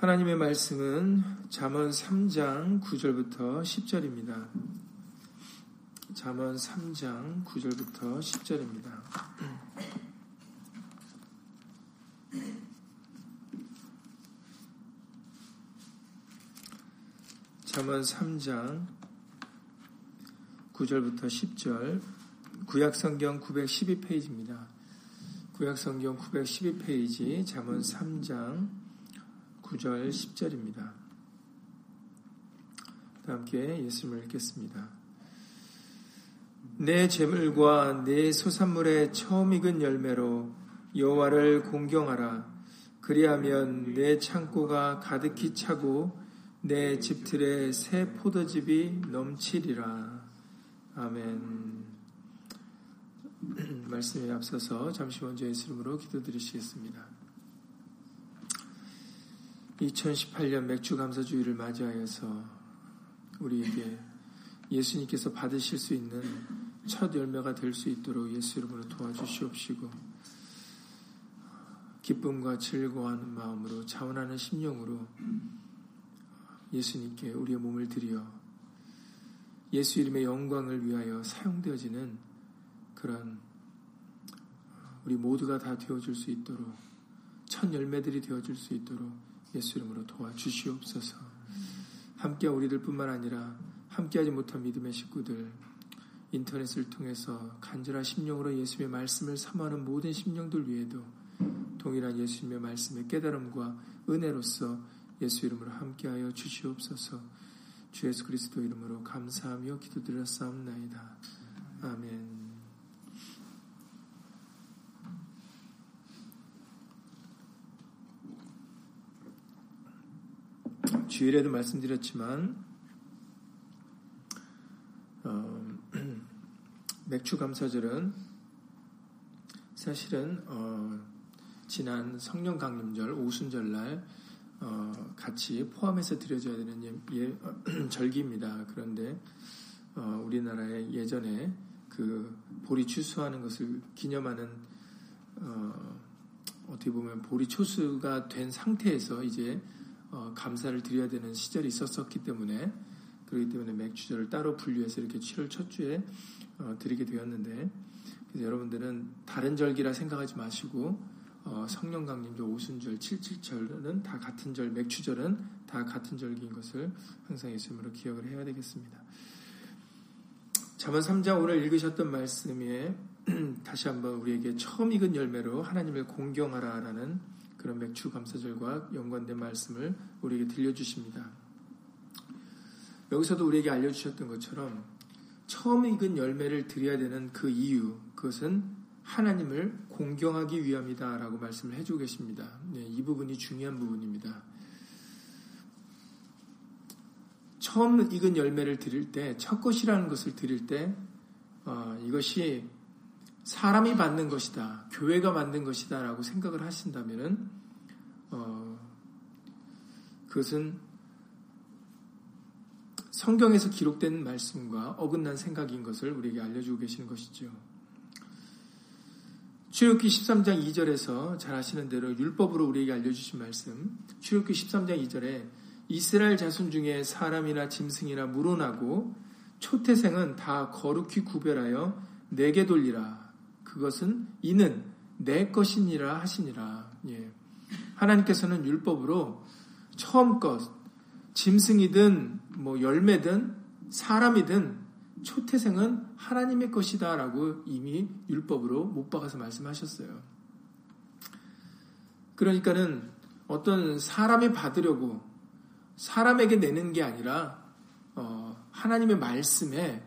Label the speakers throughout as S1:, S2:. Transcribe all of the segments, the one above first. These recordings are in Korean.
S1: 하나님의 말씀은 잠언 3장 9절부터 10절입니다. 잠언 3장 9절부터 10절입니다. 잠언 3장 9절부터 10절 구약성경 912페이지입니다. 구약성경 912페이지 잠언 3장 9절 10절입니다. 함께 예수님을 읽겠습니다. 내 재물과 내 소산물의 처음 익은 열매로 여호와를 공경하라. 그리하면 내 창고가 가득히 차고 내 집틀에 새 포도즙이 넘치리라. 아멘. 말씀에 앞서서 잠시 먼저 예수 이름으로 기도드리시겠습니다. 2018년 맥주 감사주의를 맞이하여서 우리에게 예수님께서 받으실 수 있는 첫 열매가 될 수 있도록 예수 이름으로 도와주시옵시고 기쁨과 즐거워하는 마음으로 자원하는 심령으로 예수님께 우리의 몸을 드려 예수 이름의 영광을 위하여 사용되어지는 그런 우리 모두가 다 되어줄 수 있도록 첫 열매들이 되어줄 수 있도록 예수 이름으로 도와주시옵소서. 함께 우리들 뿐만 아니라 함께하지 못한 믿음의 식구들 인터넷을 통해서 간절한 심령으로 예수님의 말씀을 사모하는 모든 심령들 위에도 동일한 예수님의 말씀의 깨달음과 은혜로서 예수 이름으로 함께하여 주시옵소서. 주 예수 그리스도 이름으로 감사하며 기도드렸사옵나이다. 아멘. 주일에도 말씀드렸지만 어, 맥주 감사절은 사실은 어, 지난 성령 강림절 오순절날 어, 같이 포함해서 드려져야 되는 예, 예, 절기입니다. 그런데 어, 우리나라에 예전에 그 보리 추수하는 것을 기념하는 어, 어떻게 보면 보리 초수가 된 상태에서 이제 어, 감사를 드려야 되는 시절이 있었었기 때문에 그렇기 때문에 맥주절을 따로 분류해서 이렇게 7월 첫 주에 어, 드리게 되었는데 그래서 여러분들은 다른 절기라 생각하지 마시고 어, 성령 강림절, 오순절, 칠칠절은 다 같은 절, 맥주절은 다 같은 절기인 것을 항상 예수님으로 기억을 해야 되겠습니다. 잠언 3장 오늘 읽으셨던 말씀에 다시 한번 우리에게 처음 익은 열매로 하나님을 공경하라라는 그런 맥주 감사절과 연관된 말씀을 우리에게 들려주십니다. 여기서도 우리에게 알려주셨던 것처럼 처음 익은 열매를 드려야 되는 그 이유, 그것은 하나님을 공경하기 위함이다 라고 말씀을 해주고 계십니다. 네, 이 부분이 중요한 부분입니다. 처음 익은 열매를 드릴 때, 첫 것이라는 것을 드릴 때, 어, 이것이 사람이 받는 것이다, 교회가 만든 것이다라고 생각을 하신다면은 어, 그것은 성경에서 기록된 말씀과 어긋난 생각인 것을 우리에게 알려주고 계시는 것이죠. 출애굽기 13장 2절에서 잘 아시는 대로 율법으로 우리에게 알려주신 말씀, 출애굽기 13장 2절에 이스라엘 자손 중에 사람이나 짐승이나 물어나고 초태생은 다 거룩히 구별하여 내게 돌리라. 그것은 이는 내 것이니라 하시니라. 예. 하나님께서는 율법으로 처음 것, 짐승이든 뭐 열매든 사람이든 초태생은 하나님의 것이다라고 이미 율법으로 못 박아서 말씀하셨어요. 그러니까는 어떤 사람이 받으려고 사람에게 내는 게 아니라 어, 하나님의 말씀에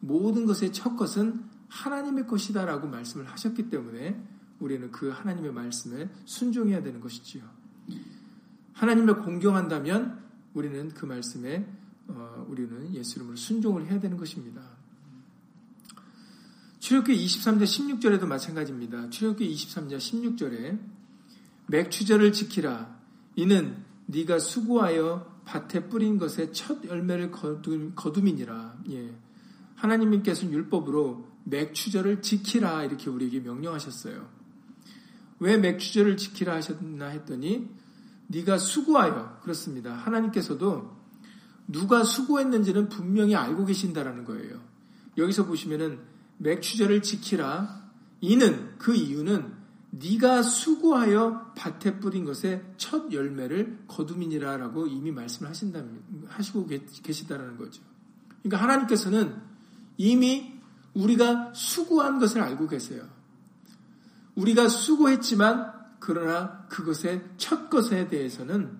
S1: 모든 것의 첫 것은 하나님의 것이다라고 말씀을 하셨기 때문에 우리는 그 하나님의 말씀에 순종해야 되는 것이지요. 하나님을 공경한다면 우리는 그 말씀에 어, 우리는 예수 이름으로 순종을 해야 되는 것입니다. 출애굽기 23장 16절에도 마찬가지입니다. 출애굽기 23장 16절에 맥추절을 지키라. 이는 네가 수고하여 밭에 뿌린 것의 첫 열매를 거둠, 거둠이니라. 예. 하나님께서는 율법으로 맥추절을 지키라 이렇게 우리에게 명령하셨어요. 왜 맥주절을 지키라 하셨나 했더니 네가 수고하여 그렇습니다. 하나님께서도 누가 수고했는지는 분명히 알고 계신다라는 거예요. 여기서 보시면은 맥추절을 지키라. 이는 그 이유는 네가 수고하여 밭에 뿌린 것의 첫 열매를 거두민이라라고 이미 말씀을 하신다 하시고 계시다라는 거죠. 그러니까 하나님께서는 이미 우리가 수고한 것을 알고 계세요. 우리가 수고했지만 그러나 그것의 첫 것에 대해서는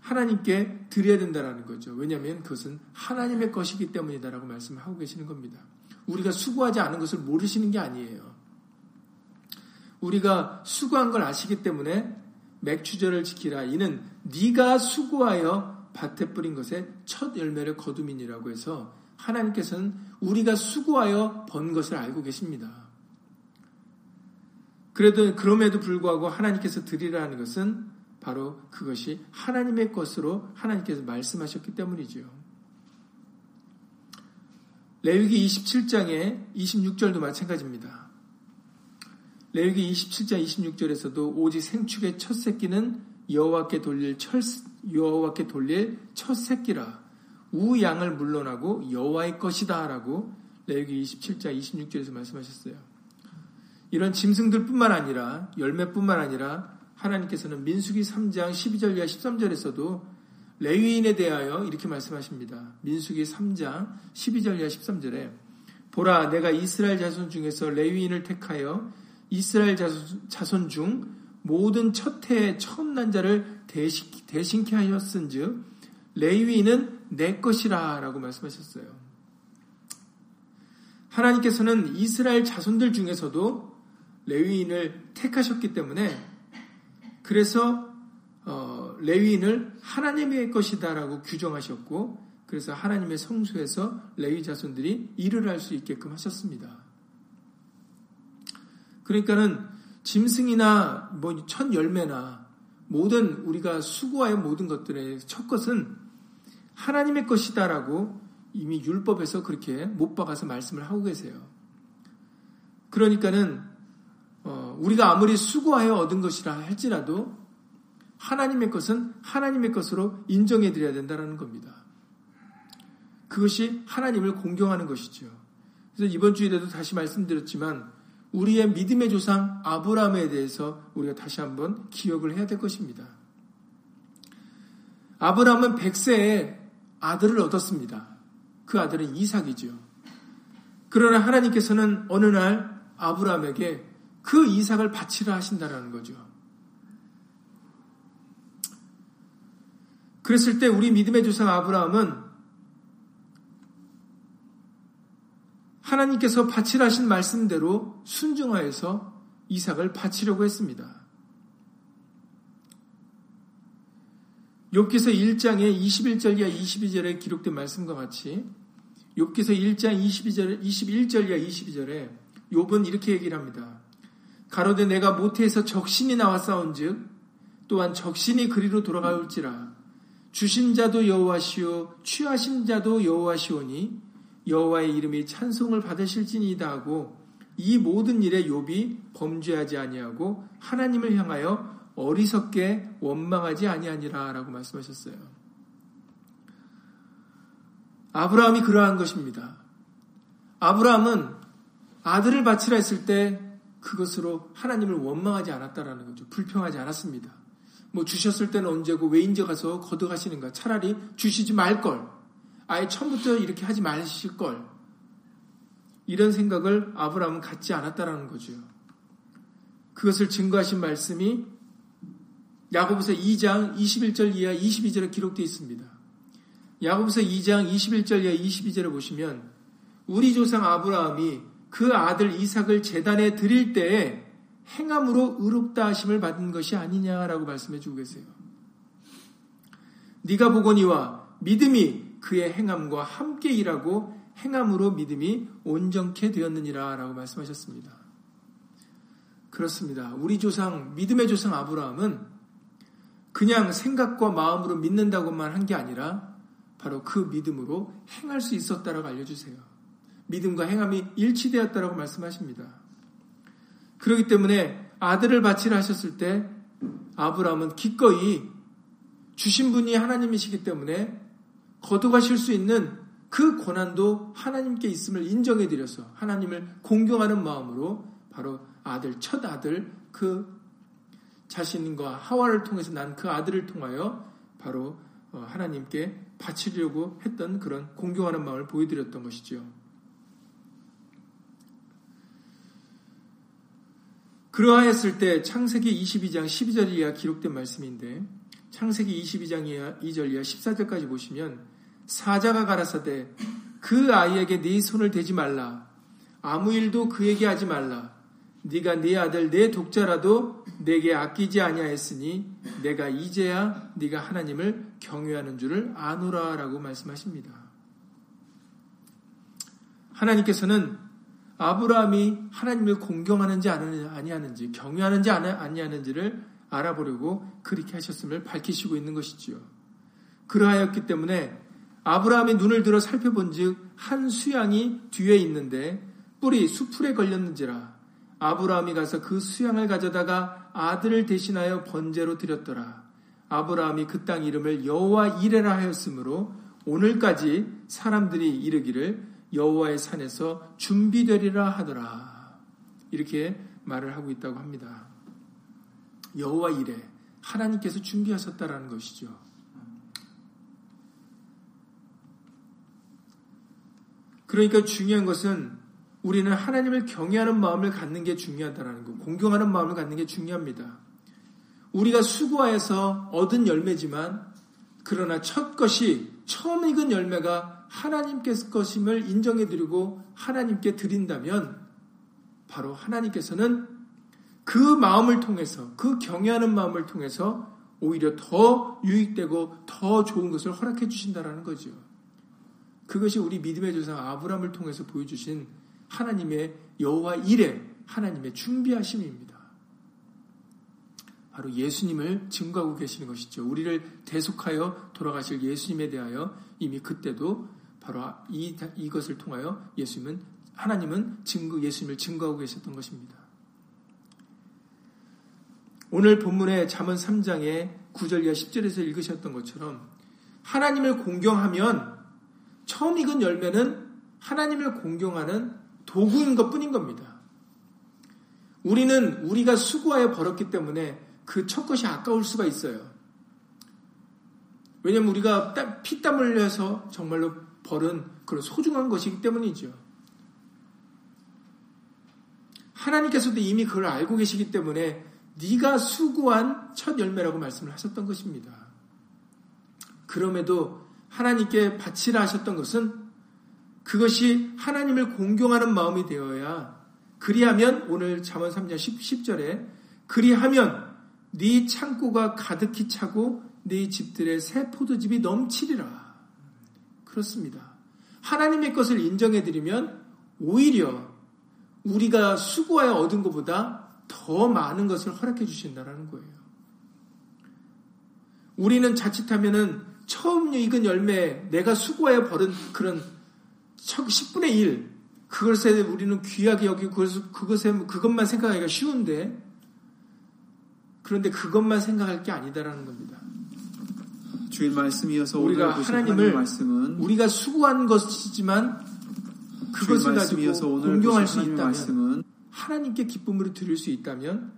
S1: 하나님께 드려야 된다라는 거죠. 왜냐하면 그것은 하나님의 것이기 때문이다라고 말씀을 하고 계시는 겁니다. 우리가 수고하지 않은 것을 모르시는 게 아니에요. 우리가 수고한 걸 아시기 때문에 맥추절을 지키라. 이는 네가 수고하여 밭에 뿌린 것의 첫 열매를 거두민이라고 해서 하나님께서는 우리가 수고하여 번 것을 알고 계십니다. 그래도 그럼에도 불구하고 하나님께서 드리라는 것은 바로 그것이 하나님의 것으로 하나님께서 말씀하셨기 때문이죠. 레위기 27장의 26절도 마찬가지입니다. 레위기 27장 26절에서도 오직 생축의 첫 새끼는 여호와께 돌릴 철, 여호와께 돌릴 첫 새끼라 우 양을 물러나고 여호와의 것이다라고 레위기 27장 26절에서 말씀하셨어요. 이런 짐승들뿐만 아니라 열매뿐만 아니라 하나님께서는 민수기 3장 12절 이하 13절에서도 레위인에 대하여 이렇게 말씀하십니다. 민수기 3장 12절 이하 13절에 보라 내가 이스라엘 자손 중에서 레위인을 택하여 이스라엘 자손 중 모든 첫 해의 처음 난 자를 대신, 케 하였은즉 레위인은 내 것이라 라고 말씀하셨어요. 하나님께서는 이스라엘 자손들 중에서도 레위인을 택하셨기 때문에 그래서 어, 레위인을 하나님의 것이다라고 규정하셨고 그래서 하나님의 성소에서 레위 자손들이 일을 할 수 있게끔 하셨습니다. 그러니까는 짐승이나 뭐 첫 열매나 모든 우리가 수고하여 모든 것들의 첫 것은 하나님의 것이다라고 이미 율법에서 그렇게 못 박아서 말씀을 하고 계세요. 그러니까는 어, 우리가 아무리 수고하여 얻은 것이라 할지라도 하나님의 것은 하나님의 것으로 인정해 드려야 된다는 겁니다. 그것이 하나님을 공경하는 것이죠. 그래서 이번 주일에도 다시 말씀드렸지만 우리의 믿음의 조상 아브라함에 대해서 우리가 다시 한번 기억을 해야 될 것입니다. 아브라함은 100세에 아들을 얻었습니다. 그 아들은 이삭이죠. 그러나 하나님께서는 어느 날 아브라함에게 그 이삭을 바치라 하신다라는 거죠. 그랬을 때 우리 믿음의 조상 아브라함은 하나님께서 바치라 하신 말씀대로 순종하여서 이삭을 바치려고 했습니다. 욥기서 1장의 21절 이하 22절에 기록된 말씀과 같이 욥기서 1장 22절 21절 이하 22절에 욥은 이렇게 얘기를 합니다. 가로되 내가 모태에서 적신이 나와 싸운즉 또한 적신이 그리로 돌아가올지라 주신 자도 여호와시오 취하신 자도 여호와시오니 여호와의 이름이 찬송을 받으실지니이다 하고 이 모든 일에 욥이 범죄하지 아니하고 하나님을 향하여 어리석게 원망하지 아니하니라라고 말씀하셨어요. 아브라함이 그러한 것입니다. 아브라함은 아들을 바치라 했을 때 그것으로 하나님을 원망하지 않았다라는 거죠. 불평하지 않았습니다. 뭐 주셨을 때는 언제고 왜 인제 가서 걷어가시는가? 차라리 주시지 말 걸. 아예 처음부터 이렇게 하지 마실 걸. 이런 생각을 아브라함은 갖지 않았다라는 거죠. 그것을 증거하신 말씀이 야고보서 2장 21절 이하 22절에 기록되어 있습니다. 야고보서 2장 21절 이하 22절을 보시면 우리 조상 아브라함이 그 아들 이삭을 재단에 드릴 때에 행함으로 의롭다 하심을 받은 것이 아니냐라고 말씀해 주고 계세요. 네가 보거니와 믿음이 그의 행함과 함께 일하고 행함으로 믿음이 온전케 되었느니라라고 말씀하셨습니다. 그렇습니다. 우리 조상 믿음의 조상 아브라함은 그냥 생각과 마음으로 믿는다고만 한 게 아니라 바로 그 믿음으로 행할 수 있었다라고 알려주세요. 믿음과 행함이 일치되었다라고 말씀하십니다. 그렇기 때문에 아들을 바치라 하셨을 때 아브라함은 기꺼이 주신 분이 하나님이시기 때문에 거둬가실 수 있는 그 고난도 하나님께 있음을 인정해 드려서 하나님을 공경하는 마음으로 바로 아들, 첫 아들, 그 자신과 하와를 통해서 난 그 아들을 통하여 바로 어, 하나님께 바치려고 했던 그런 공경하는 마음을 보여드렸던 것이죠. 그러하였을 때 창세기 22장 12절 이하 기록된 말씀인데 창세기 22장 이하 2절 이하 14절까지 보시면 사자가 가라사대 그 아이에게 네 손을 대지 말라 아무 일도 그에게 하지 말라 네가 네 아들 내 독자라도 내게 아끼지 아니하였으니 내가 이제야 네가 하나님을 경외하는 줄을 아노라라고 말씀하십니다. 하나님께서는 아브라함이 하나님을 공경하는지 아니하는지 경외하는지 아니하는지를 알아보려고 그렇게 하셨음을 밝히시고 있는 것이지요. 그러하였기 때문에 아브라함이 눈을 들어 살펴본즉 한 수양이 뒤에 있는데 뿔이 수풀에 걸렸는지라 아브라함이 가서 그 수양을 가져다가 아들을 대신하여 번제로 드렸더라. 아브라함이 그 땅 이름을 여호와 이레라 하였으므로 오늘까지 사람들이 이르기를 여호와의 산에서 준비되리라 하더라. 이렇게 말을 하고 있다고 합니다. 여호와 이레 하나님께서 준비하셨다라는 것이죠. 그러니까 중요한 것은 우리는 하나님을 경외하는 마음을 갖는 게 중요하다라는 거, 공경하는 마음을 갖는 게 중요합니다. 우리가 수고하여서 얻은 열매지만 그러나 첫 것이 처음 익은 열매가 하나님께서 것임을 인정해드리고 하나님께 드린다면 바로 하나님께서는 그 마음을 통해서 그 경외하는 마음을 통해서 오히려 더 유익되고 더 좋은 것을 허락해 주신다라는 거죠. 그것이 우리 믿음의 조상 아브라함을 통해서 보여주신 하나님의 여호와 일에 하나님의 준비하심입니다. 바로 예수님을 증거하고 계시는 것이죠. 우리를 대속하여 돌아가실 예수님에 대하여 이미 그때도 바로 이, 이것을 통하여 예수님은 하나님은 증거 예수님을 증거하고 계셨던 것입니다. 오늘 본문의 잠언 3장의 9절 이하 10절에서 읽으셨던 것처럼 하나님을 공경하면 처음 익은 열매는 하나님을 공경하는 도구인 것 뿐인 겁니다. 우리는 우리가 수고하여 벌었기 때문에 그 첫 것이 아까울 수가 있어요. 왜냐하면 우리가 피땀 흘려서 정말로 벌은 그런 소중한 것이기 때문이죠. 하나님께서도 이미 그걸 알고 계시기 때문에 네가 수고한 첫 열매라고 말씀을 하셨던 것입니다. 그럼에도 하나님께 바치라 하셨던 것은 그것이 하나님을 공경하는 마음이 되어야 그리하면 오늘 잠언 3장 10, 절에 그리하면 네 창고가 가득히 차고 네 집들의 새 포도즙이 넘치리라. 그렇습니다. 하나님의 것을 인정해 드리면 오히려 우리가 수고하여 얻은 것보다 더 많은 것을 허락해 주신다라는 거예요. 우리는 자칫하면은 처음 익은 열매, 내가 수고하여 벌은 그런 10분의 1 그것에 우리는 귀하게 여기고 그것에 그것만 생각하기가 쉬운데 그런데 그것만 생각할 게 아니다라는 겁니다.
S2: 주일 말씀이어서
S1: 우리가 하나님을 말씀은 우리가 수고한 것이지만 그것을 가지고 공경할 수 있다면 말씀은 하나님께 기쁨으로 드릴 수 있다면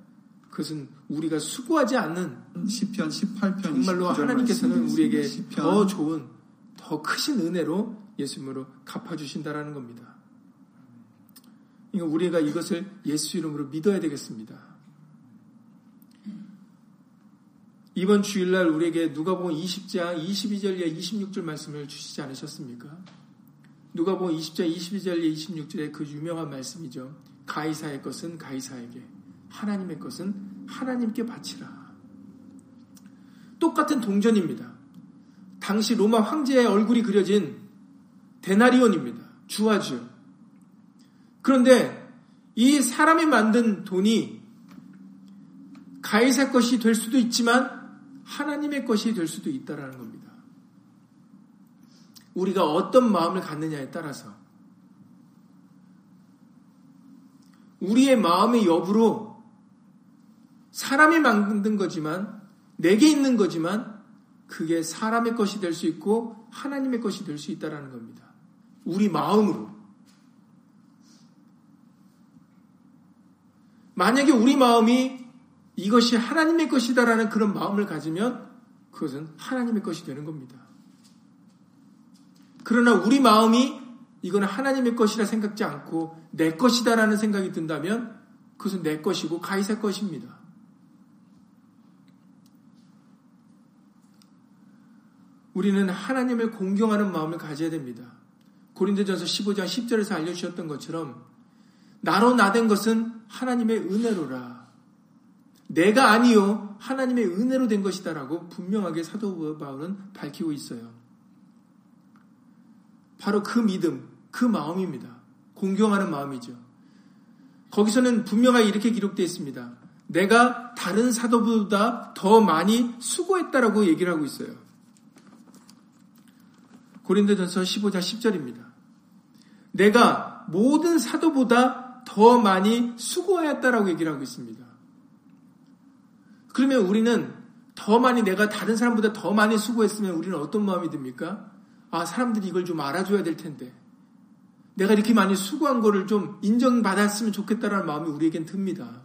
S1: 그것은 우리가 수고하지 않는
S2: 시편 18편
S1: 정말로 하나님께서는 우리에게 더 좋은 더 크신 은혜로 예수님으로 갚아주신다라는 겁니다. 그러니까 우리가 이것을 예수 이름으로 믿어야 되겠습니다. 이번 주일날 우리에게 누가복음 20장 22절에 26절 말씀을 주시지 않으셨습니까? 누가복음 20장 22절에 26절의 그 유명한 말씀이죠. 가이사의 것은 가이사에게, 하나님의 것은 하나님께 바치라. 똑같은 동전입니다. 당시 로마 황제의 얼굴이 그려진 데나리온입니다. 주화죠. 그런데 이 사람이 만든 돈이 가이사 것이 될 수도 있지만 하나님의 것이 될 수도 있다라는 겁니다. 우리가 어떤 마음을 갖느냐에 따라서 우리의 마음의 여부로 사람이 만든 거지만 내게 있는 거지만 그게 사람의 것이 될 수 있고 하나님의 것이 될 수 있다라는 겁니다. 우리 마음으로. 만약에 우리 마음이 이것이 하나님의 것이다라는 그런 마음을 가지면 그것은 하나님의 것이 되는 겁니다. 그러나 우리 마음이 이건 하나님의 것이라 생각지 않고 내 것이다라는 생각이 든다면 그것은 내 것이고 가이사 것입니다. 우리는 하나님을 공경하는 마음을 가져야 됩니다. 고린도전서 15장 10절에서 알려주셨던 것처럼 나로 나된 것은 하나님의 은혜로라. 내가 아니요 하나님의 은혜로 된 것이다라고 분명하게 사도 바울은 밝히고 있어요. 바로 그 믿음, 그 마음입니다. 공경하는 마음이죠. 거기서는 분명하게 이렇게 기록되어 있습니다. 내가 다른 사도보다 더 많이 수고했다라고 얘기를 하고 있어요. 고린도전서 15장 10절입니다. 내가 모든 사도보다 더 많이 수고하였다라고 얘기를 하고 있습니다. 그러면 우리는 더 많이 내가 다른 사람보다 더 많이 수고했으면 우리는 어떤 마음이 듭니까? 아, 사람들이 이걸 좀 알아줘야 될 텐데. 내가 이렇게 많이 수고한 거를 좀 인정받았으면 좋겠다라는 마음이 우리에겐 듭니다.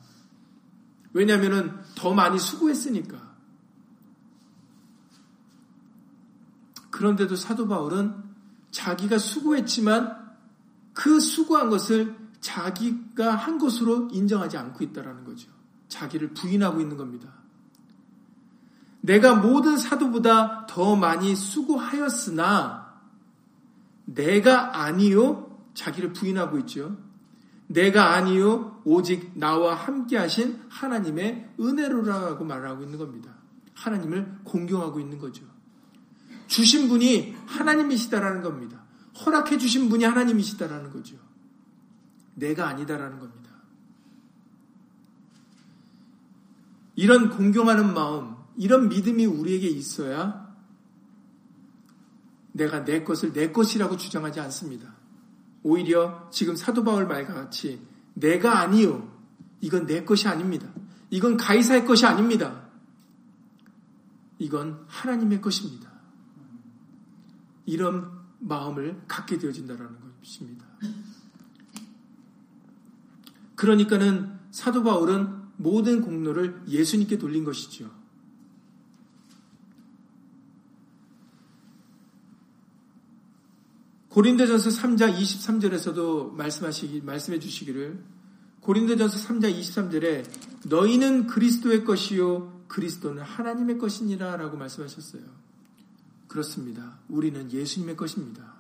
S1: 왜냐하면 더 많이 수고했으니까. 그런데도 사도 바울은 자기가 수고했지만 그 수고한 것을 자기가 한 것으로 인정하지 않고 있다라는 거죠. 자기를 부인하고 있는 겁니다. 내가 모든 사도보다 더 많이 수고하였으나 내가 아니요 자기를 부인하고 있죠. 내가 아니요 오직 나와 함께 하신 하나님의 은혜로라고 말하고 있는 겁니다. 하나님을 공경하고 있는 거죠. 주신 분이 하나님이시다라는 겁니다. 허락해 주신 분이 하나님이시다라는 거죠. 내가 아니다라는 겁니다. 이런 공경하는 마음, 이런 믿음이 우리에게 있어야 내가 내 것을 내 것이라고 주장하지 않습니다. 오히려 지금 사도 바울 말과 같이 내가 아니요. 이건 내 것이 아닙니다. 이건 가이사의 것이 아닙니다. 이건 하나님의 것입니다. 이런 마음을 갖게 되어진다는 것입니다. 그러니까는 사도 바울은 모든 공로를 예수님께 돌린 것이죠. 고린도전서 3장 23절에서도 말씀하시기 말씀해 주시기를 고린도전서 3장 23절에 너희는 그리스도의 것이요 그리스도는 하나님의 것이니라라고 말씀하셨어요. 그렇습니다. 우리는 예수님의 것입니다.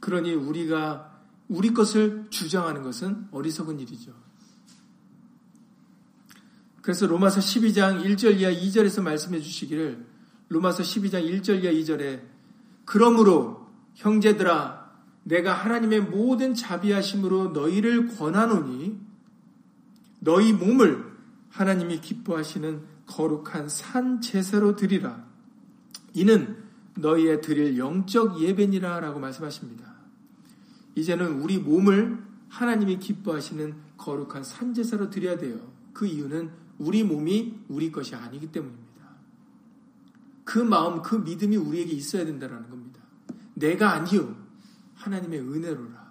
S1: 그러니 우리가 우리 것을 주장하는 것은 어리석은 일이죠. 그래서 로마서 12장 1절 이하 2절에서 말씀해 주시기를 로마서 12장 1절 이하 2절에 그러므로 형제들아 내가 하나님의 모든 자비하심으로 너희를 권하노니 너희 몸을 하나님이 기뻐하시는 거룩한 산 제사로 드리라. 이는 너희의 드릴 영적 예배니라라고 말씀하십니다. 이제는 우리 몸을 하나님이 기뻐하시는 거룩한 산 제사로 드려야 돼요. 그 이유는 우리 몸이 우리 것이 아니기 때문입니다. 그 마음, 그 믿음이 우리에게 있어야 된다는 겁니다. 내가 아니요. 하나님의 은혜로라.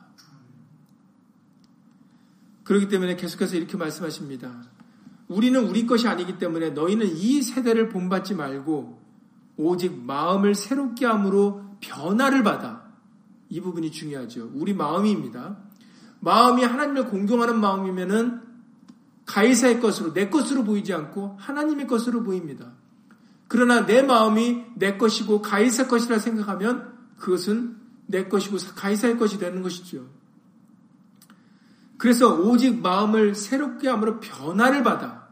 S1: 그렇기 때문에 계속해서 이렇게 말씀하십니다. 우리는 우리 것이 아니기 때문에 너희는 이 세대를 본받지 말고 오직 마음을 새롭게 함으로 변화를 받아. 이 부분이 중요하죠. 우리 마음입니다. 마음이 하나님을 공경하는 마음이면은 가이사의 것으로 내 것으로 보이지 않고 하나님의 것으로 보입니다. 그러나 내 마음이 내 것이고 가이사 것이라 생각하면 그것은 내 것이고 가이사의 것이 되는 것이죠. 그래서 오직 마음을 새롭게 함으로 변화를 받아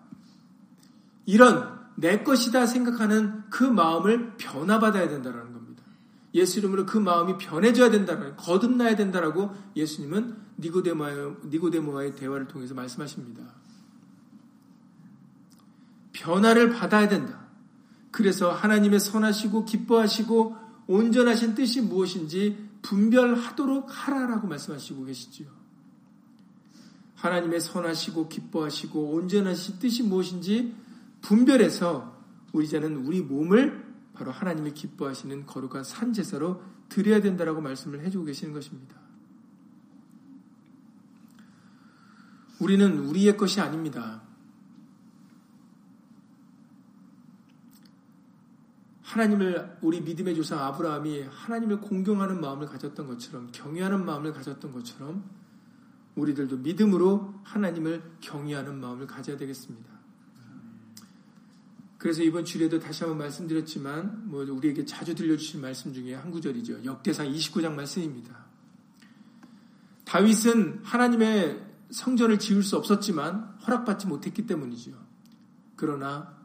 S1: 이런 내 것이다 생각하는 그 마음을 변화받아야 된다는 겁니다. 예수 이름으로 그 마음이 변해져야 된다는 거듭나야 된다라고 예수님은 니고데모와의, 니고데모와의 대화를 통해서 말씀하십니다. 변화를 받아야 된다. 그래서 하나님의 선하시고 기뻐하시고 온전하신 뜻이 무엇인지 분별하도록 하라라고 말씀하시고 계시지요. 하나님의 선하시고 기뻐하시고 온전하신 뜻이 무엇인지 분별해서 우리 이제는 우리 몸을 바로 하나님이 기뻐하시는 거룩한 산 제사로 드려야 된다라고 말씀을 해주고 계시는 것입니다. 우리는 우리의 것이 아닙니다. 하나님을 우리 믿음의 조상 아브라함이 하나님을 공경하는 마음을 가졌던 것처럼 경외하는 마음을 가졌던 것처럼 우리들도 믿음으로 하나님을 경외하는 마음을 가져야 되겠습니다. 그래서 이번 주례도 다시 한번 말씀드렸지만 뭐 우리에게 자주 들려주신 말씀 중에 한 구절이죠. 역대상 29장 말씀입니다. 다윗은 하나님의 성전을 지을 수 없었지만 허락받지 못했기 때문이죠. 그러나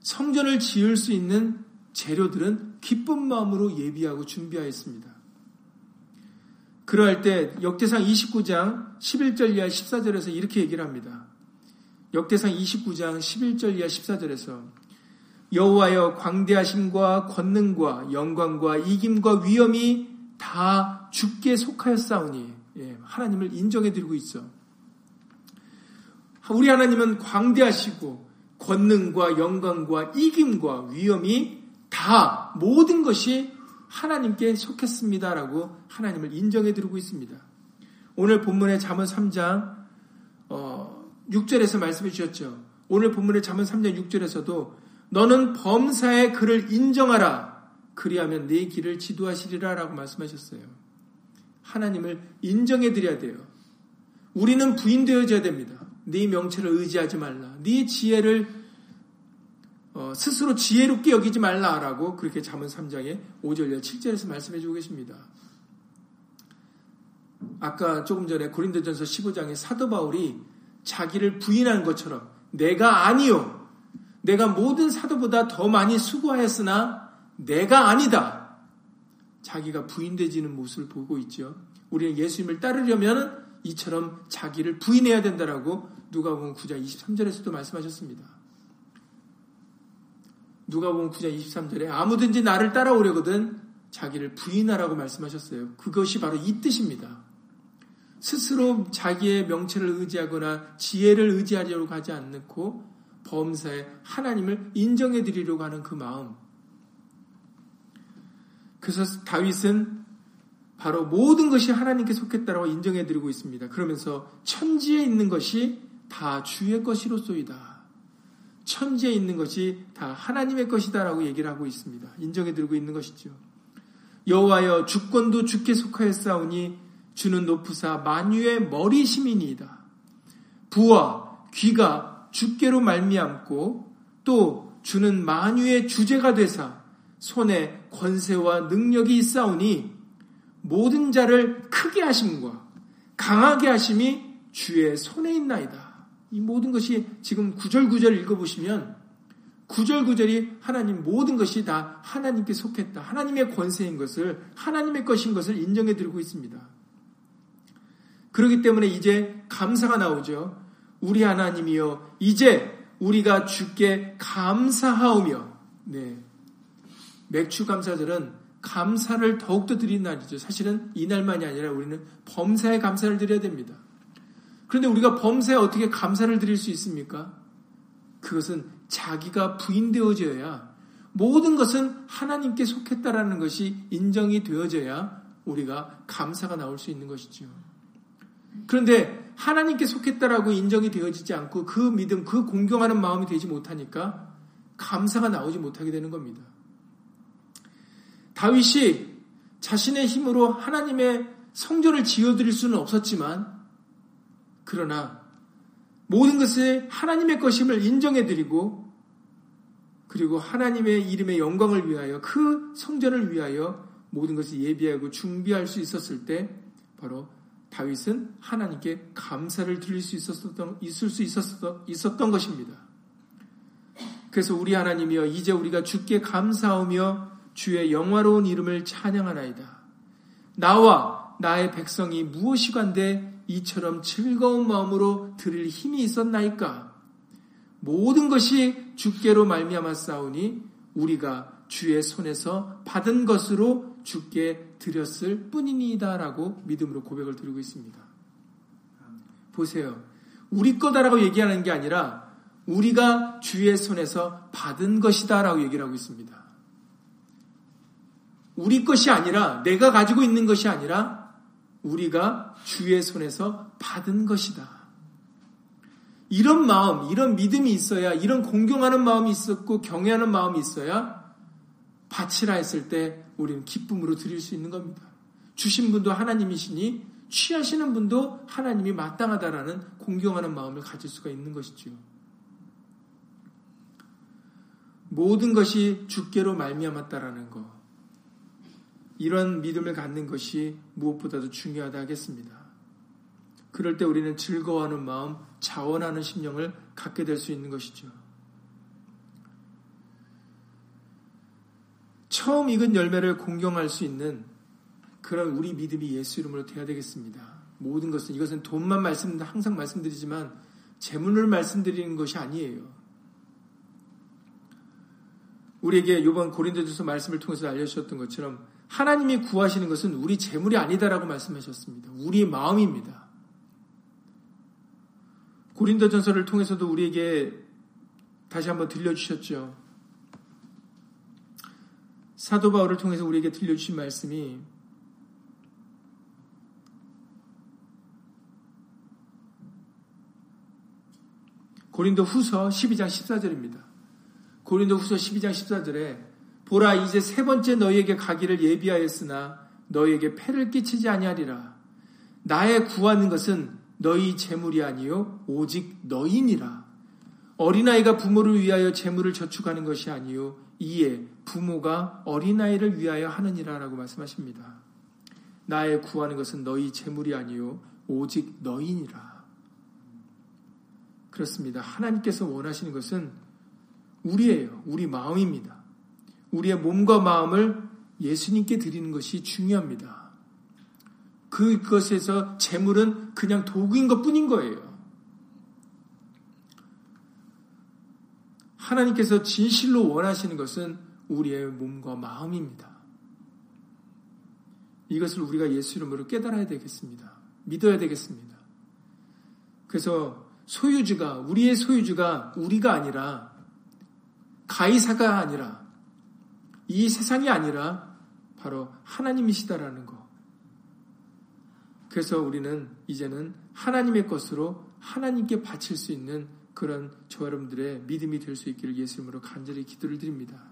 S1: 성전을 지을 수 있는 재료들은 기쁜 마음으로 예비하고 준비하였습니다. 그러할 때 역대상 29장 11절 이하 14절에서 이렇게 얘기를 합니다. 역대상 29장 11절 이하 14절에서 여호와여 광대하심과 권능과 영광과 이김과 위엄이 다 주께 속하였사오니 예, 하나님을 인정해 드리고 있어. 우리 하나님은 광대하시고 권능과 영광과 이김과 위엄이 다 모든 것이 하나님께 속했습니다라고 하나님을 인정해 드리고 있습니다. 오늘 본문의 잠언 3장 어, 6절에서 말씀해 주셨죠. 오늘 본문의 잠언 3장 6절에서도 너는 범사의 그를 인정하라. 그리하면 네 길을 지도하시리라 라고 말씀하셨어요. 하나님을 인정해 드려야 돼요. 우리는 부인되어져야 됩니다. 네 명체를 의지하지 말라. 네 지혜를 어, 스스로 지혜롭게 여기지 말라라고 그렇게 잠언 3장의 5절 7절에서 말씀해 주고 계십니다. 아까 조금 전에 고린도전서 15장의 사도 바울이 자기를 부인한 것처럼 내가 아니요. 내가 모든 사도보다 더 많이 수고하였으나 내가 아니다. 자기가 부인되지는 모습을 보고 있죠. 우리는 예수님을 따르려면 이처럼 자기를 부인해야 된다라고 누가복음 9장 23절에서도 말씀하셨습니다. 누가복음 9장 23절에 아무든지 나를 따라오려거든 자기를 부인하라고 말씀하셨어요. 그것이 바로 이 뜻입니다. 스스로 자기의 명체를 의지하거나 지혜를 의지하려고 하지 않고 범사에 하나님을 인정해 드리려고 하는 그 마음. 그래서 다윗은 바로 모든 것이 하나님께 속했다라고 인정해 드리고 있습니다. 그러면서 천지에 있는 것이 다 주의 것이로소이다. 천지에 있는 것이 다 하나님의 것이다라고 얘기를 하고 있습니다. 인정해 드리고 있는 것이죠. 여호와여 주권도 주께 속하였사오니 주는 높으사 만유의 머리 시민이다. 부와 귀가 주께로 말미암고 또 주는 만유의 주제가 되사 손에 권세와 능력이 있사오니 모든 자를 크게 하심과 강하게 하심이 주의 손에 있나이다. 이 모든 것이 지금 구절구절 읽어보시면 구절구절이 하나님 모든 것이 다 하나님께 속했다. 하나님의 권세인 것을 하나님의 것인 것을 인정해 드리고 있습니다. 그렇기 때문에 이제 감사가 나오죠. 우리 하나님이여 이제 우리가 주께 감사하오며 네. 맥주 감사절은 감사를 더욱더 드린 날이죠. 사실은 이 날만이 아니라 우리는 범사에 감사를 드려야 됩니다. 그런데 우리가 범사에 어떻게 감사를 드릴 수 있습니까? 그것은 자기가 부인되어져야 모든 것은 하나님께 속했다라는 것이 인정이 되어져야 우리가 감사가 나올 수 있는 것이죠. 그런데 하나님께 속했다라고 인정이 되어지지 않고 그 믿음, 그 공경하는 마음이 되지 못하니까 감사가 나오지 못하게 되는 겁니다. 다윗이 자신의 힘으로 하나님의 성전을 지어드릴 수는 없었지만, 그러나 모든 것을 하나님의 것임을 인정해드리고, 그리고 하나님의 이름의 영광을 위하여 그 성전을 위하여 모든 것을 예비하고 준비할 수 있었을 때, 바로 다윗은 하나님께 감사를 드릴 수 있었던, 있을 수 있었던, 있었던 것입니다. 그래서 우리 하나님이여 이제 우리가 주께 감사하며 주의 영화로운 이름을 찬양하나이다. 나와 나의 백성이 무엇이 간데 이처럼 즐거운 마음으로 드릴 힘이 있었나이까? 모든 것이 주께로 말미암아 싸우니 우리가 주의 손에서 받은 것으로 주께 드렸을 뿐이니다라고 믿음으로 고백을 드리고 있습니다. 보세요. 우리 거다라고 얘기하는 게 아니라 우리가 주의 손에서 받은 것이다라고 얘기를 하고 있습니다. 우리 것이 아니라 내가 가지고 있는 것이 아니라 우리가 주의 손에서 받은 것이다. 이런 마음, 이런 믿음이 있어야, 이런 공경하는 마음이 있었고 경외하는 마음이 있어야 바치라 했을 때 우리는 기쁨으로 드릴 수 있는 겁니다. 주신 분도 하나님이시니 취하시는 분도 하나님이 마땅하다라는 공경하는 마음을 가질 수가 있는 것이지요. 모든 것이 주께로 말미암았다라는 것. 이런 믿음을 갖는 것이 무엇보다도 중요하다 하겠습니다. 그럴 때 우리는 즐거워하는 마음, 자원하는 심령을 갖게 될 수 있는 것이죠. 처음 익은 열매를 공경할 수 있는 그런 우리 믿음이 예수 이름으로 되어야 되겠습니다. 모든 것은 이것은 돈만 말씀 항상 말씀드리지만 재물을 말씀드리는 것이 아니에요. 우리에게 이번 고린도전서 말씀을 통해서 알려주셨던 것처럼 하나님이 구하시는 것은 우리 재물이 아니다라고 말씀하셨습니다. 우리의 마음입니다. 고린도전서를 통해서도 우리에게 다시 한번 들려주셨죠. 사도 바울을 통해서 우리에게 들려주신 말씀이 고린도 후서 12장 14절입니다. 고린도 후서 12장 14절에 보라 이제 세 번째 너희에게 가기를 예비하였으나 너희에게 패를 끼치지 아니하리라. 나의 구하는 것은 너희 재물이 아니요 오직 너희니라. 어린아이가 부모를 위하여 재물을 저축하는 것이 아니요 이에 부모가 어린아이를 위하여 하느니라라고 말씀하십니다. 나의 구하는 것은 너희 재물이 아니요 오직 너희니라. 그렇습니다. 하나님께서 원하시는 것은 우리예요. 우리 마음입니다. 우리의 몸과 마음을 예수님께 드리는 것이 중요합니다. 그것에서 재물은 그냥 도구인 것 뿐인 거예요. 하나님께서 진실로 원하시는 것은 우리의 몸과 마음입니다. 이것을 우리가 예수 이름으로 깨달아야 되겠습니다. 믿어야 되겠습니다. 그래서 소유주가, 우리의 소유주가 우리가 아니라, 가이사가 아니라, 이 세상이 아니라, 바로 하나님이시다라는 것. 그래서 우리는 이제는 하나님의 것으로 하나님께 바칠 수 있는 그런 저 여러분들의 믿음이 될 수 있기를 예수님으로 간절히 기도를 드립니다.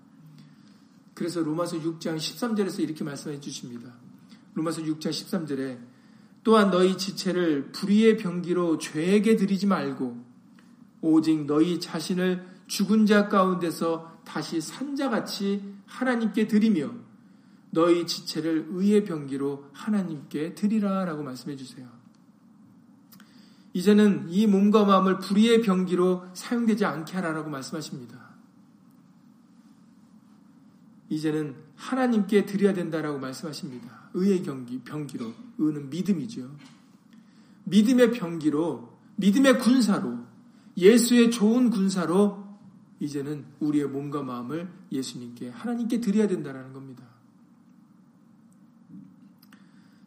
S1: 그래서 로마서 6장 13절에서 이렇게 말씀해 주십니다. 로마서 6장 13절에 또한 너희 지체를 불의의 병기로 죄에게 드리지 말고 오직 너희 자신을 죽은 자 가운데서 다시 산 자같이 하나님께 드리며 너희 지체를 의의 병기로 하나님께 드리라라고 말씀해 주세요. 이제는 이 몸과 마음을 불의의 병기로 사용되지 않게 하라라고 말씀하십니다. 이제는 하나님께 드려야 된다라고 말씀하십니다. 의의 경기, 병기로. 의는 믿음이죠. 믿음의 병기로, 믿음의 군사로, 예수의 좋은 군사로 이제는 우리의 몸과 마음을 예수님께, 하나님께 드려야 된다는 겁니다.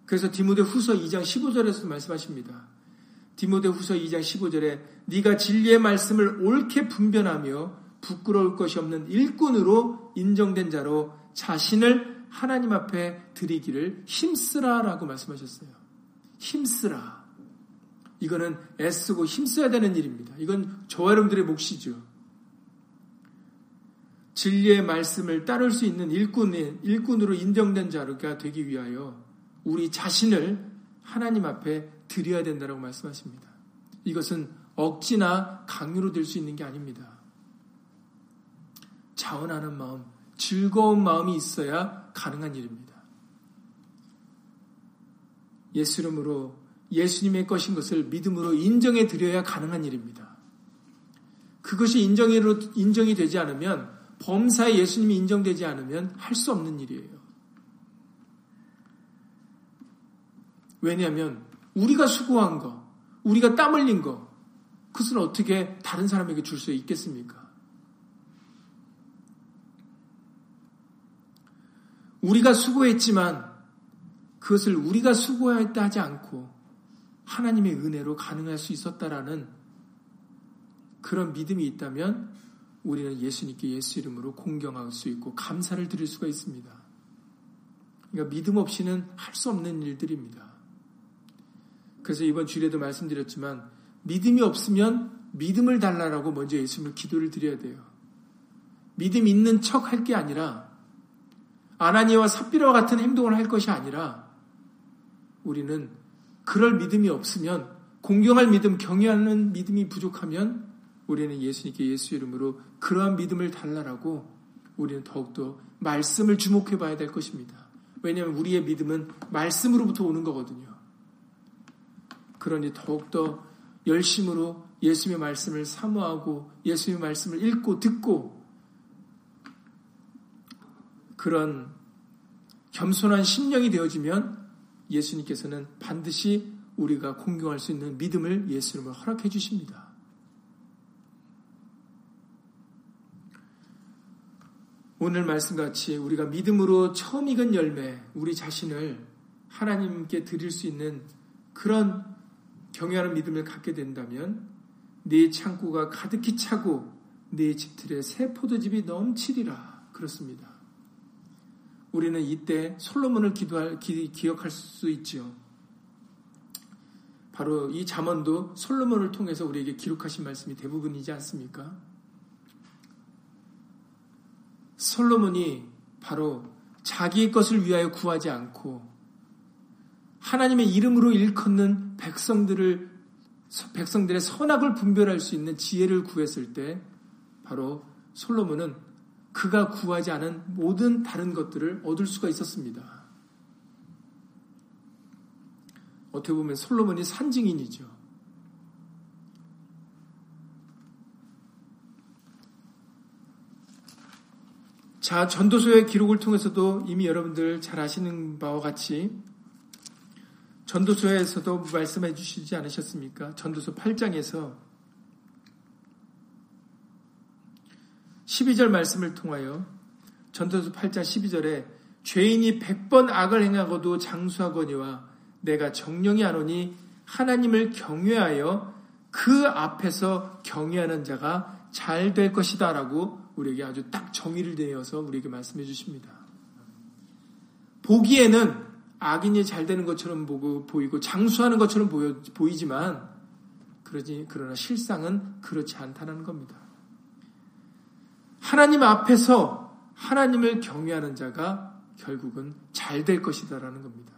S1: 그래서 디모데 후서 2장 15절에서 말씀하십니다. 디모데 후서 2장 15절에 네가 진리의 말씀을 옳게 분변하며 부끄러울 것이 없는 일꾼으로 인정된 자로 자신을 하나님 앞에 드리기를 힘쓰라라고 말씀하셨어요. 힘쓰라. 이거는 애쓰고 힘써야 되는 일입니다. 이건 저와 여러분들의 몫이죠. 진리의 말씀을 따를 수 있는 일꾼, 일꾼으로 인정된 자가 되기 위하여 우리 자신을 하나님 앞에 드려야 된다고 말씀하십니다. 이것은 억지나 강요로 될 수 있는 게 아닙니다. 자원하는 마음, 즐거운 마음이 있어야 가능한 일입니다. 예수 이름으로 예수님의 것인 것을 믿음으로 인정해 드려야 가능한 일입니다. 그것이 인정이, 인정이 되지 않으면 범사에 예수님이 인정되지 않으면 할 수 없는 일이에요. 왜냐하면 우리가 수고한 거, 우리가 땀 흘린 거, 그것을 어떻게 다른 사람에게 줄 수 있겠습니까? 우리가 수고했지만 그것을 우리가 수고했다 하지 않고 하나님의 은혜로 가능할 수 있었다라는 그런 믿음이 있다면 우리는 예수님께 예수 이름으로 공경할 수 있고 감사를 드릴 수가 있습니다. 그러니까 믿음 없이는 할 수 없는 일들입니다. 그래서 이번 주일에도 말씀드렸지만 믿음이 없으면 믿음을 달라라고 먼저 예수님을 기도를 드려야 돼요. 믿음 있는 척 할 게 아니라 아나니와 삽비라와 같은 행동을 할 것이 아니라 우리는 그럴 믿음이 없으면 공경할 믿음, 경외하는 믿음이 부족하면 우리는 예수님께 예수 이름으로 그러한 믿음을 달라라고 우리는 더욱더 말씀을 주목해 봐야 될 것입니다. 왜냐하면 우리의 믿음은 말씀으로부터 오는 거거든요. 그러니 더욱더 열심으로 예수님의 말씀을 사모하고 예수님의 말씀을 읽고 듣고 그런 겸손한 심령이 되어지면 예수님께서는 반드시 우리가 공경할 수 있는 믿음을 예수님을 허락해 주십니다. 오늘 말씀같이 우리가 믿음으로 처음 익은 열매, 우리 자신을 하나님께 드릴 수 있는 그런 경외하는 믿음을 갖게 된다면 네 창고가 가득히 차고 네 집틀에 새 포도즙이 넘치리라. 그렇습니다. 우리는 이때 솔로몬을 기도할, 기, 기억할 수 있죠. 바로 이 잠언도 솔로몬을 통해서 우리에게 기록하신 말씀이 대부분이지 않습니까? 솔로몬이 바로 자기의 것을 위하여 구하지 않고 하나님의 이름으로 일컫는 백성들을 백성들의 선악을 분별할 수 있는 지혜를 구했을 때 바로 솔로몬은 그가 구하지 않은 모든 다른 것들을 얻을 수가 있었습니다. 어떻게 보면 솔로몬이 산증인이죠. 자, 전도서의 기록을 통해서도 이미 여러분들 잘 아시는 바와 같이 전도서에서도 말씀해 주시지 않으셨습니까? 전도서 8장에서 12절 말씀을 통하여 전도서 8장 12절에 죄인이 100번 악을 행하고도 장수하거니와 내가 정령이 안오니 하나님을 경외하여 그 앞에서 경외하는 자가 잘 될 것이다 라고 우리에게 아주 딱 정의를 내어서 우리에게 말씀해 주십니다. 보기에는 악인이 잘 되는 것처럼 보고 보이고 장수하는 것처럼 보여, 보이지만 그러지 그러나 실상은 그렇지 않다는 겁니다. 하나님 앞에서 하나님을 경외하는 자가 결국은 잘 될 것이다라는 겁니다.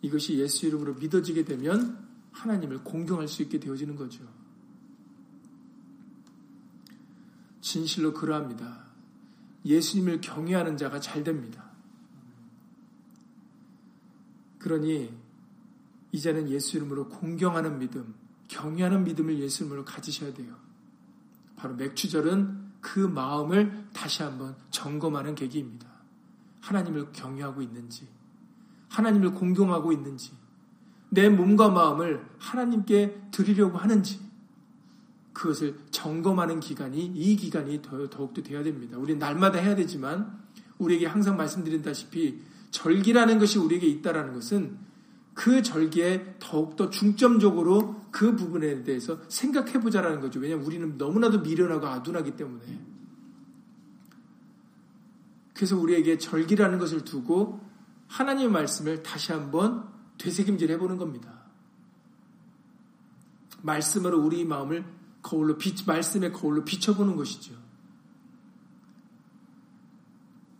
S1: 이것이 예수 이름으로 믿어지게 되면 하나님을 공경할 수 있게 되어지는 거죠. 진실로 그러합니다. 예수님을 경외하는 자가 잘 됩니다. 그러니 이제는 예수 이름으로 공경하는 믿음, 경외하는 믿음을 예수 이름으로 가지셔야 돼요. 바로 맥주절은 그 마음을 다시 한번 점검하는 계기입니다. 하나님을 경외하고 있는지, 하나님을 공경하고 있는지, 내 몸과 마음을 하나님께 드리려고 하는지, 그것을 점검하는 기간이 이 기간이 더욱더 되어야 됩니다. 우리 날마다 해야 되지만 우리에게 항상 말씀드린다시피 절기라는 것이 우리에게 있다라는 것은 그 절기에 더욱더 중점적으로 그 부분에 대해서 생각해 보자라는 거죠. 왜냐하면 우리는 너무나도 미련하고 아둔하기 때문에. 그래서 우리에게 절기라는 것을 두고 하나님의 말씀을 다시 한번 되새김질 해보는 겁니다. 말씀으로 우리 마음을 거울로 빛, 말씀의 거울로 비춰보는 것이죠.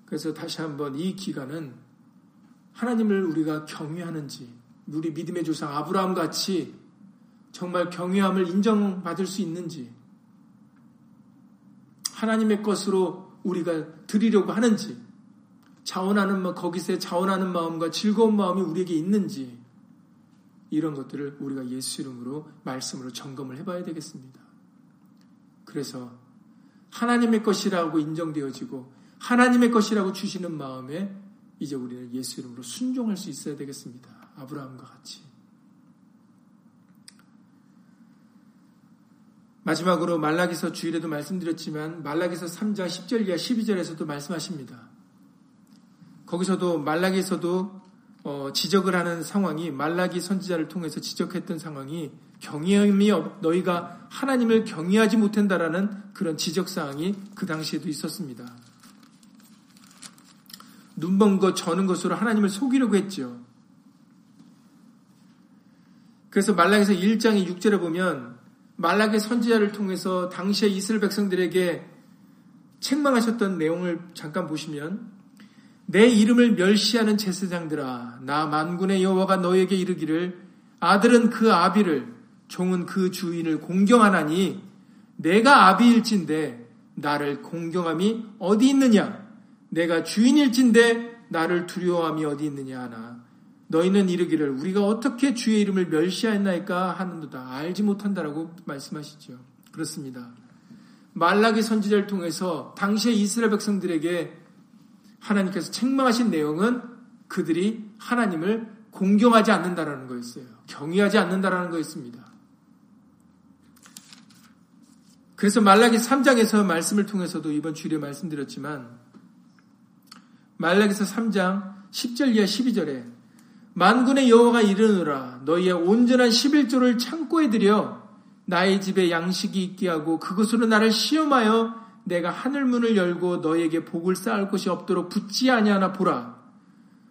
S1: 그래서 다시 한번 이 기간은 하나님을 우리가 경외하는지, 우리 믿음의 조상 아브라함 같이 정말 경외함을 인정받을 수 있는지, 하나님의 것으로 우리가 드리려고 하는지, 자원하는 거기서 자원하는 마음과 즐거운 마음이 우리에게 있는지, 이런 것들을 우리가 예수 이름으로 말씀으로 점검을 해봐야 되겠습니다. 그래서 하나님의 것이라고 인정되어지고 하나님의 것이라고 주시는 마음에 이제 우리는 예수 이름으로 순종할 수 있어야 되겠습니다. 아브라함과 같이. 마지막으로 말라기서 주일에도 말씀드렸지만 말라기서 3장 10절 이하 12절에서도 말씀하십니다. 거기서도 말라기에서도 어, 지적을 하는 상황이 말라기 선지자를 통해서 지적했던 상황이 경외함이 없, 너희가 하나님을 경외하지 못한다라는 그런 지적 사항이 그 당시에도 있었습니다. 눈먼 것, 저는 것으로 하나님을 속이려고 했죠. 그래서 말락에서 1장의 6절에 보면 말락의 선지자를 통해서 당시에 이스라엘 백성들에게 책망하셨던 내용을 잠깐 보시면 내 이름을 멸시하는 제사장들아 나 만군의 여호와가 너에게 이르기를 아들은 그 아비를 종은 그 주인을 공경하나니 내가 아비일진데 나를 공경함이 어디 있느냐? 내가 주인일진데 나를 두려워함이 어디 있느냐 하나 너희는 이르기를 우리가 어떻게 주의 이름을 멸시하였나이까 하는도다 알지 못한다라고 말씀하시죠. 그렇습니다. 말라기 선지자를 통해서 당시의 이스라엘 백성들에게 하나님께서 책망하신 내용은 그들이 하나님을 공경하지 않는다라는 거였어요. 경외하지 않는다라는 거였습니다. 그래서 말라기 3장에서 말씀을 통해서도 이번 주일에 말씀드렸지만 말라기서 3장 10절 이하 12절에 만군의 여호와가 이르노라 너희의 온전한 11조를 창고에 들여 나의 집에 양식이 있게 하고 그것으로 나를 시험하여 내가 하늘 문을 열고 너희에게 복을 쌓을 곳이 없도록 붙지 아니하나 보라.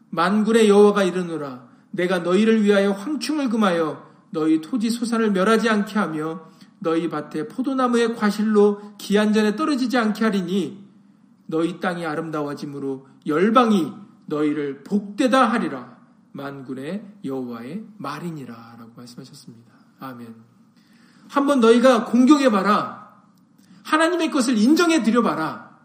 S1: 만군의 여호와가 이르노라 내가 너희를 위하여 황충을 금하여 너희 토지 소산을 멸하지 않게 하며 너희 밭에 포도나무의 과실로 기한전에 떨어지지 않게 하리니 너희 땅이 아름다워짐으로 열방이 너희를 복되다 하리라 만군의 여호와의 말이니라라고 말씀하셨습니다. 아멘. 한번 너희가 공경해 봐라. 하나님의 것을 인정해 드려 봐라.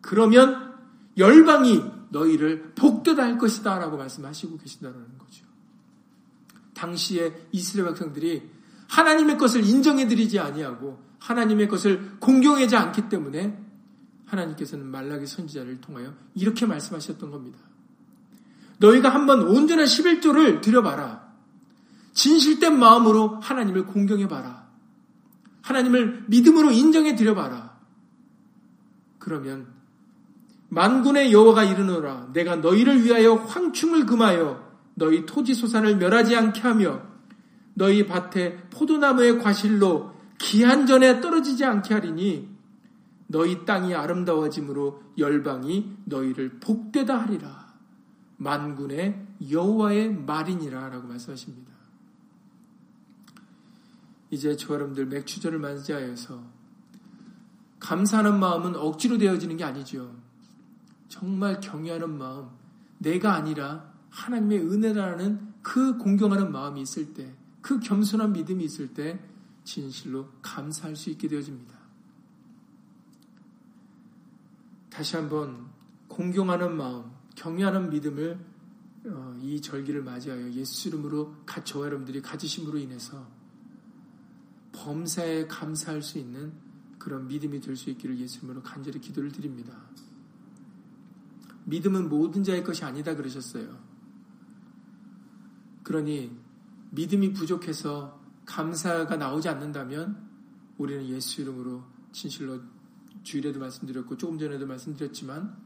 S1: 그러면 열방이 너희를 복되다 할 것이다라고 말씀하시고 계신다는 거죠. 당시에 이스라엘 백성들이 하나님의 것을 인정해 드리지 아니하고 하나님의 것을 공경하지 않기 때문에 하나님께서는 말라기 선지자를 통하여 이렇게 말씀하셨던 겁니다. 너희가 한번 온전한 11조를 드려봐라. 진실된 마음으로 하나님을 공경해봐라. 하나님을 믿음으로 인정해 드려봐라. 그러면 만군의 여호와가 이르노라 내가 너희를 위하여 황충을 금하여 너희 토지 소산을 멸하지 않게 하며 너희 밭에 포도나무의 과실로 기한전에 떨어지지 않게 하리니 너희 땅이 아름다워짐으로 열방이 너희를 복되다 하리라. 만군의 여호와의 말이니라라고 말씀하십니다. 이제 저 여러분들 맥주절을 맞이하여서 감사하는 마음은 억지로 되어지는 게 아니죠. 정말 경외하는 마음, 내가 아니라 하나님의 은혜라는 그 공경하는 마음이 있을 때, 그 겸손한 믿음이 있을 때 진실로 감사할 수 있게 되어집니다. 다시 한번 공경하는 마음, 경외하는 믿음을 어, 이 절기를 맞이하여 예수 이름으로 저와 여러분들이 가지심으로 인해서 범사에 감사할 수 있는 그런 믿음이 될 수 있기를 예수 이름으로 간절히 기도를 드립니다. 믿음은 모든 자의 것이 아니다 그러셨어요. 그러니 믿음이 부족해서 감사가 나오지 않는다면 우리는 예수 이름으로 진실로 주일에도 말씀드렸고 조금 전에도 말씀드렸지만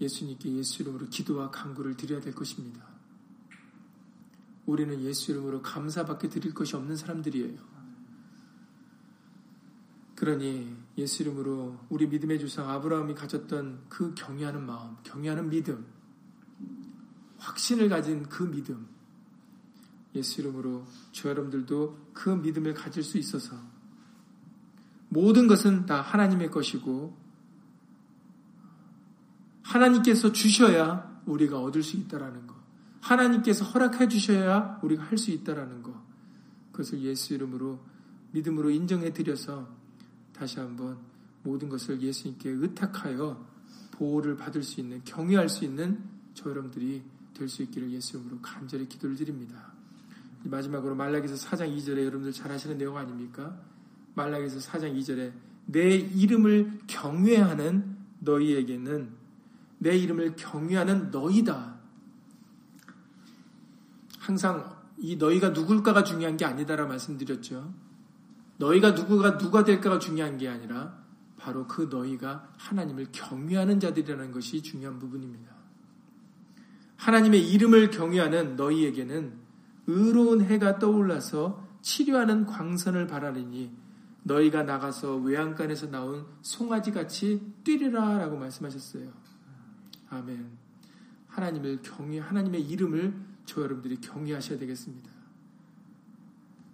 S1: 예수님께 예수 이름으로 기도와 간구를 드려야 될 것입니다. 우리는 예수 이름으로 감사밖에 드릴 것이 없는 사람들이에요. 그러니 예수 이름으로 우리 믿음의 주상 아브라함이 가졌던 그 경외하는 마음, 경외하는 믿음, 확신을 가진 그 믿음, 예수 이름으로 저 여러분들도 그 믿음을 가질 수 있어서 모든 것은 다 하나님의 것이고 하나님께서 주셔야 우리가 얻을 수 있다라는 거. 하나님께서 허락해 주셔야 우리가 할 수 있다라는 거. 그것을 예수 이름으로 믿음으로 인정해 드려서 다시 한번 모든 것을 예수님께 의탁하여 보호를 받을 수 있는 경외할 수 있는 저 여러분들이 될 수 있기를 예수 이름으로 간절히 기도를 드립니다. 마지막으로 말라기서 4장 2절에 여러분들 잘 아시는 내용 아닙니까? 말라기서 4장 2절에 내 이름을 경외하는 너희에게는 내 이름을 경외하는 너희다. 항상 이 너희가 누굴까가 중요한 게 아니다라 말씀드렸죠. 너희가 누구가 누가 될까가 중요한 게 아니라 바로 그 너희가 하나님을 경외하는 자들이라는 것이 중요한 부분입니다. 하나님의 이름을 경외하는 너희에게는 의로운 해가 떠올라서 치료하는 광선을 바라리니 너희가 나가서 외양간에서 나온 송아지 같이 뛰리라 라고 말씀하셨어요. 아멘. 하나님을 경외 하나님의 이름을 저 여러분들이 경외하셔야 되겠습니다.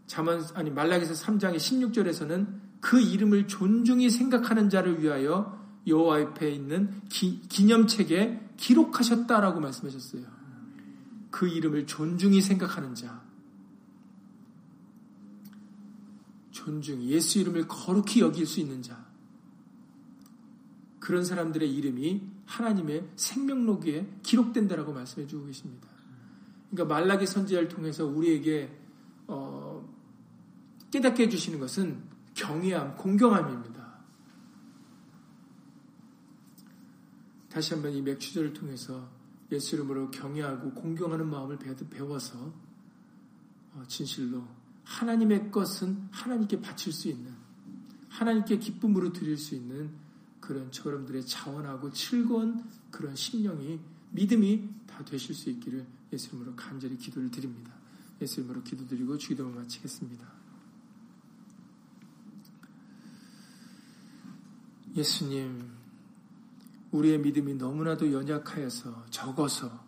S1: 잠언 아니 말라기서 3장의 16절에서는 그 이름을 존중히 생각하는 자를 위하여 여호와 앞에 있는 기, 기념책에 기록하셨다라고 말씀하셨어요. 그 이름을 존중히 생각하는 자. 존중, 예수 이름을 거룩히 여길 수 있는 자. 그런 사람들의 이름이 하나님의 생명록에 기록된다라고 말씀해 주고 계십니다. 그러니까 말라기 선지자를 통해서 우리에게 어, 깨닫게 해주시는 것은 경외함, 공경함입니다. 다시 한번 이 맥주절을 통해서 예수 이름으로 경외하고 공경하는 마음을 배워서 어, 진실로 하나님의 것은 하나님께 바칠 수 있는 하나님께 기쁨으로 드릴 수 있는 그런 저러분들의 자원하고 즐거운 그런 심령이 믿음이 다 되실 수 있기를 예수 이름으로 간절히 기도를 드립니다. 예수 이름으로 기도드리고 주기도를 마치겠습니다. 예수님, 우리의 믿음이 너무나도 연약하여서 적어서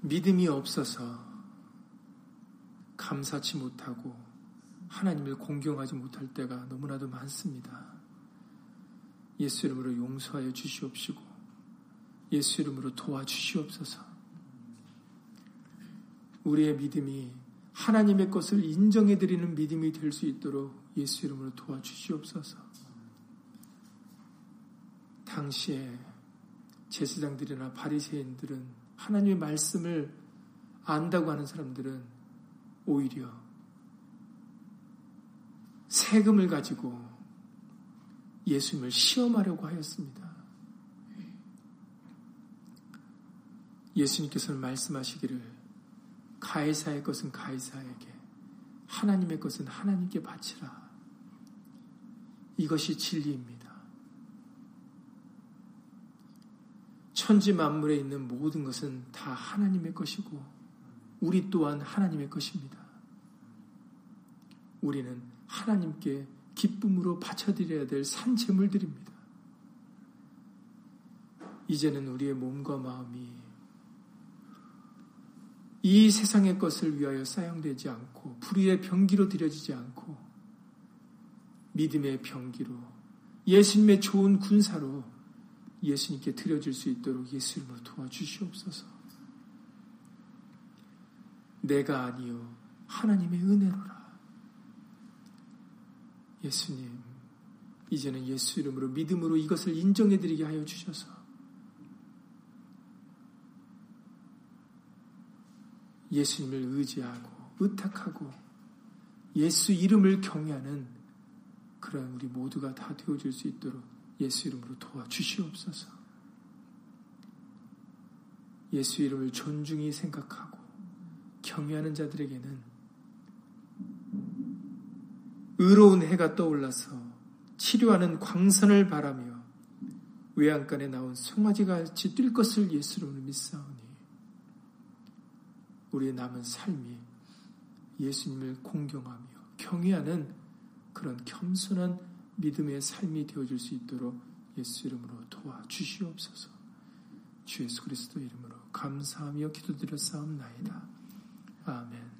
S1: 믿음이 없어서 감사치 못하고 하나님을 공경하지 못할 때가 너무나도 많습니다. 예수 이름으로 용서하여 주시옵시고 예수 이름으로 도와주시옵소서. 우리의 믿음이 하나님의 것을 인정해 드리는 믿음이 될 수 있도록 예수 이름으로 도와주시옵소서. 당시에 제사장들이나 바리새인들은 하나님의 말씀을 안다고 하는 사람들은 오히려 세금을 가지고 예수님을 시험하려고 하였습니다. 예수님께서는 말씀하시기를 가해사의 것은 가해사에게 하나님의 것은 하나님께 바치라. 이것이 진리입니다. 천지 만물에 있는 모든 것은 다 하나님의 것이고 우리 또한 하나님의 것입니다. 우리는 하나님께 기쁨으로 바쳐드려야 될 산재물들입니다. 이제는 우리의 몸과 마음이 이 세상의 것을 위하여 사용되지 않고 불의의 병기로 들여지지 않고 믿음의 병기로 예수님의 좋은 군사로 예수님께 드려질 수 있도록 예수 이름으로 도와주시옵소서. 내가 아니요 하나님의 은혜로라. 예수님, 이제는 예수 이름으로 믿음으로 이것을 인정해 드리게 하여 주셔서 예수님을 의지하고 의탁하고 예수 이름을 경외하는 그런 우리 모두가 다 되어줄 수 있도록 예수 이름으로 도와주시옵소서. 예수 이름을 존중히 생각하고 경외하는 자들에게는 의로운 해가 떠올라서 치료하는 광선을 바라며 외양간에 나온 송아지가 같이 뛸 것을 예수로 믿사오니 우리의 남은 삶이 예수님을 공경하며 경외하는 그런 겸손한 믿음의 삶이 되어줄 수 있도록 예수 이름으로 도와주시옵소서. 주 예수 그리스도 이름으로 감사하며 기도드렸사옵나이다. 아멘.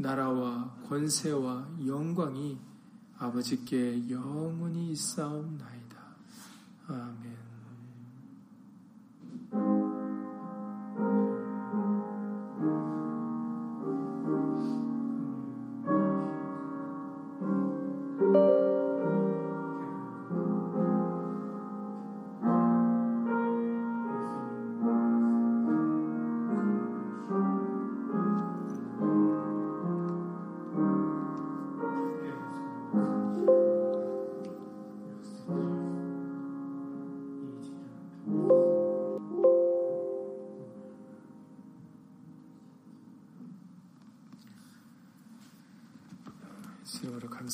S1: 나라와 권세와 영광이 아버지께 영원히 있사옵나이다. 아멘.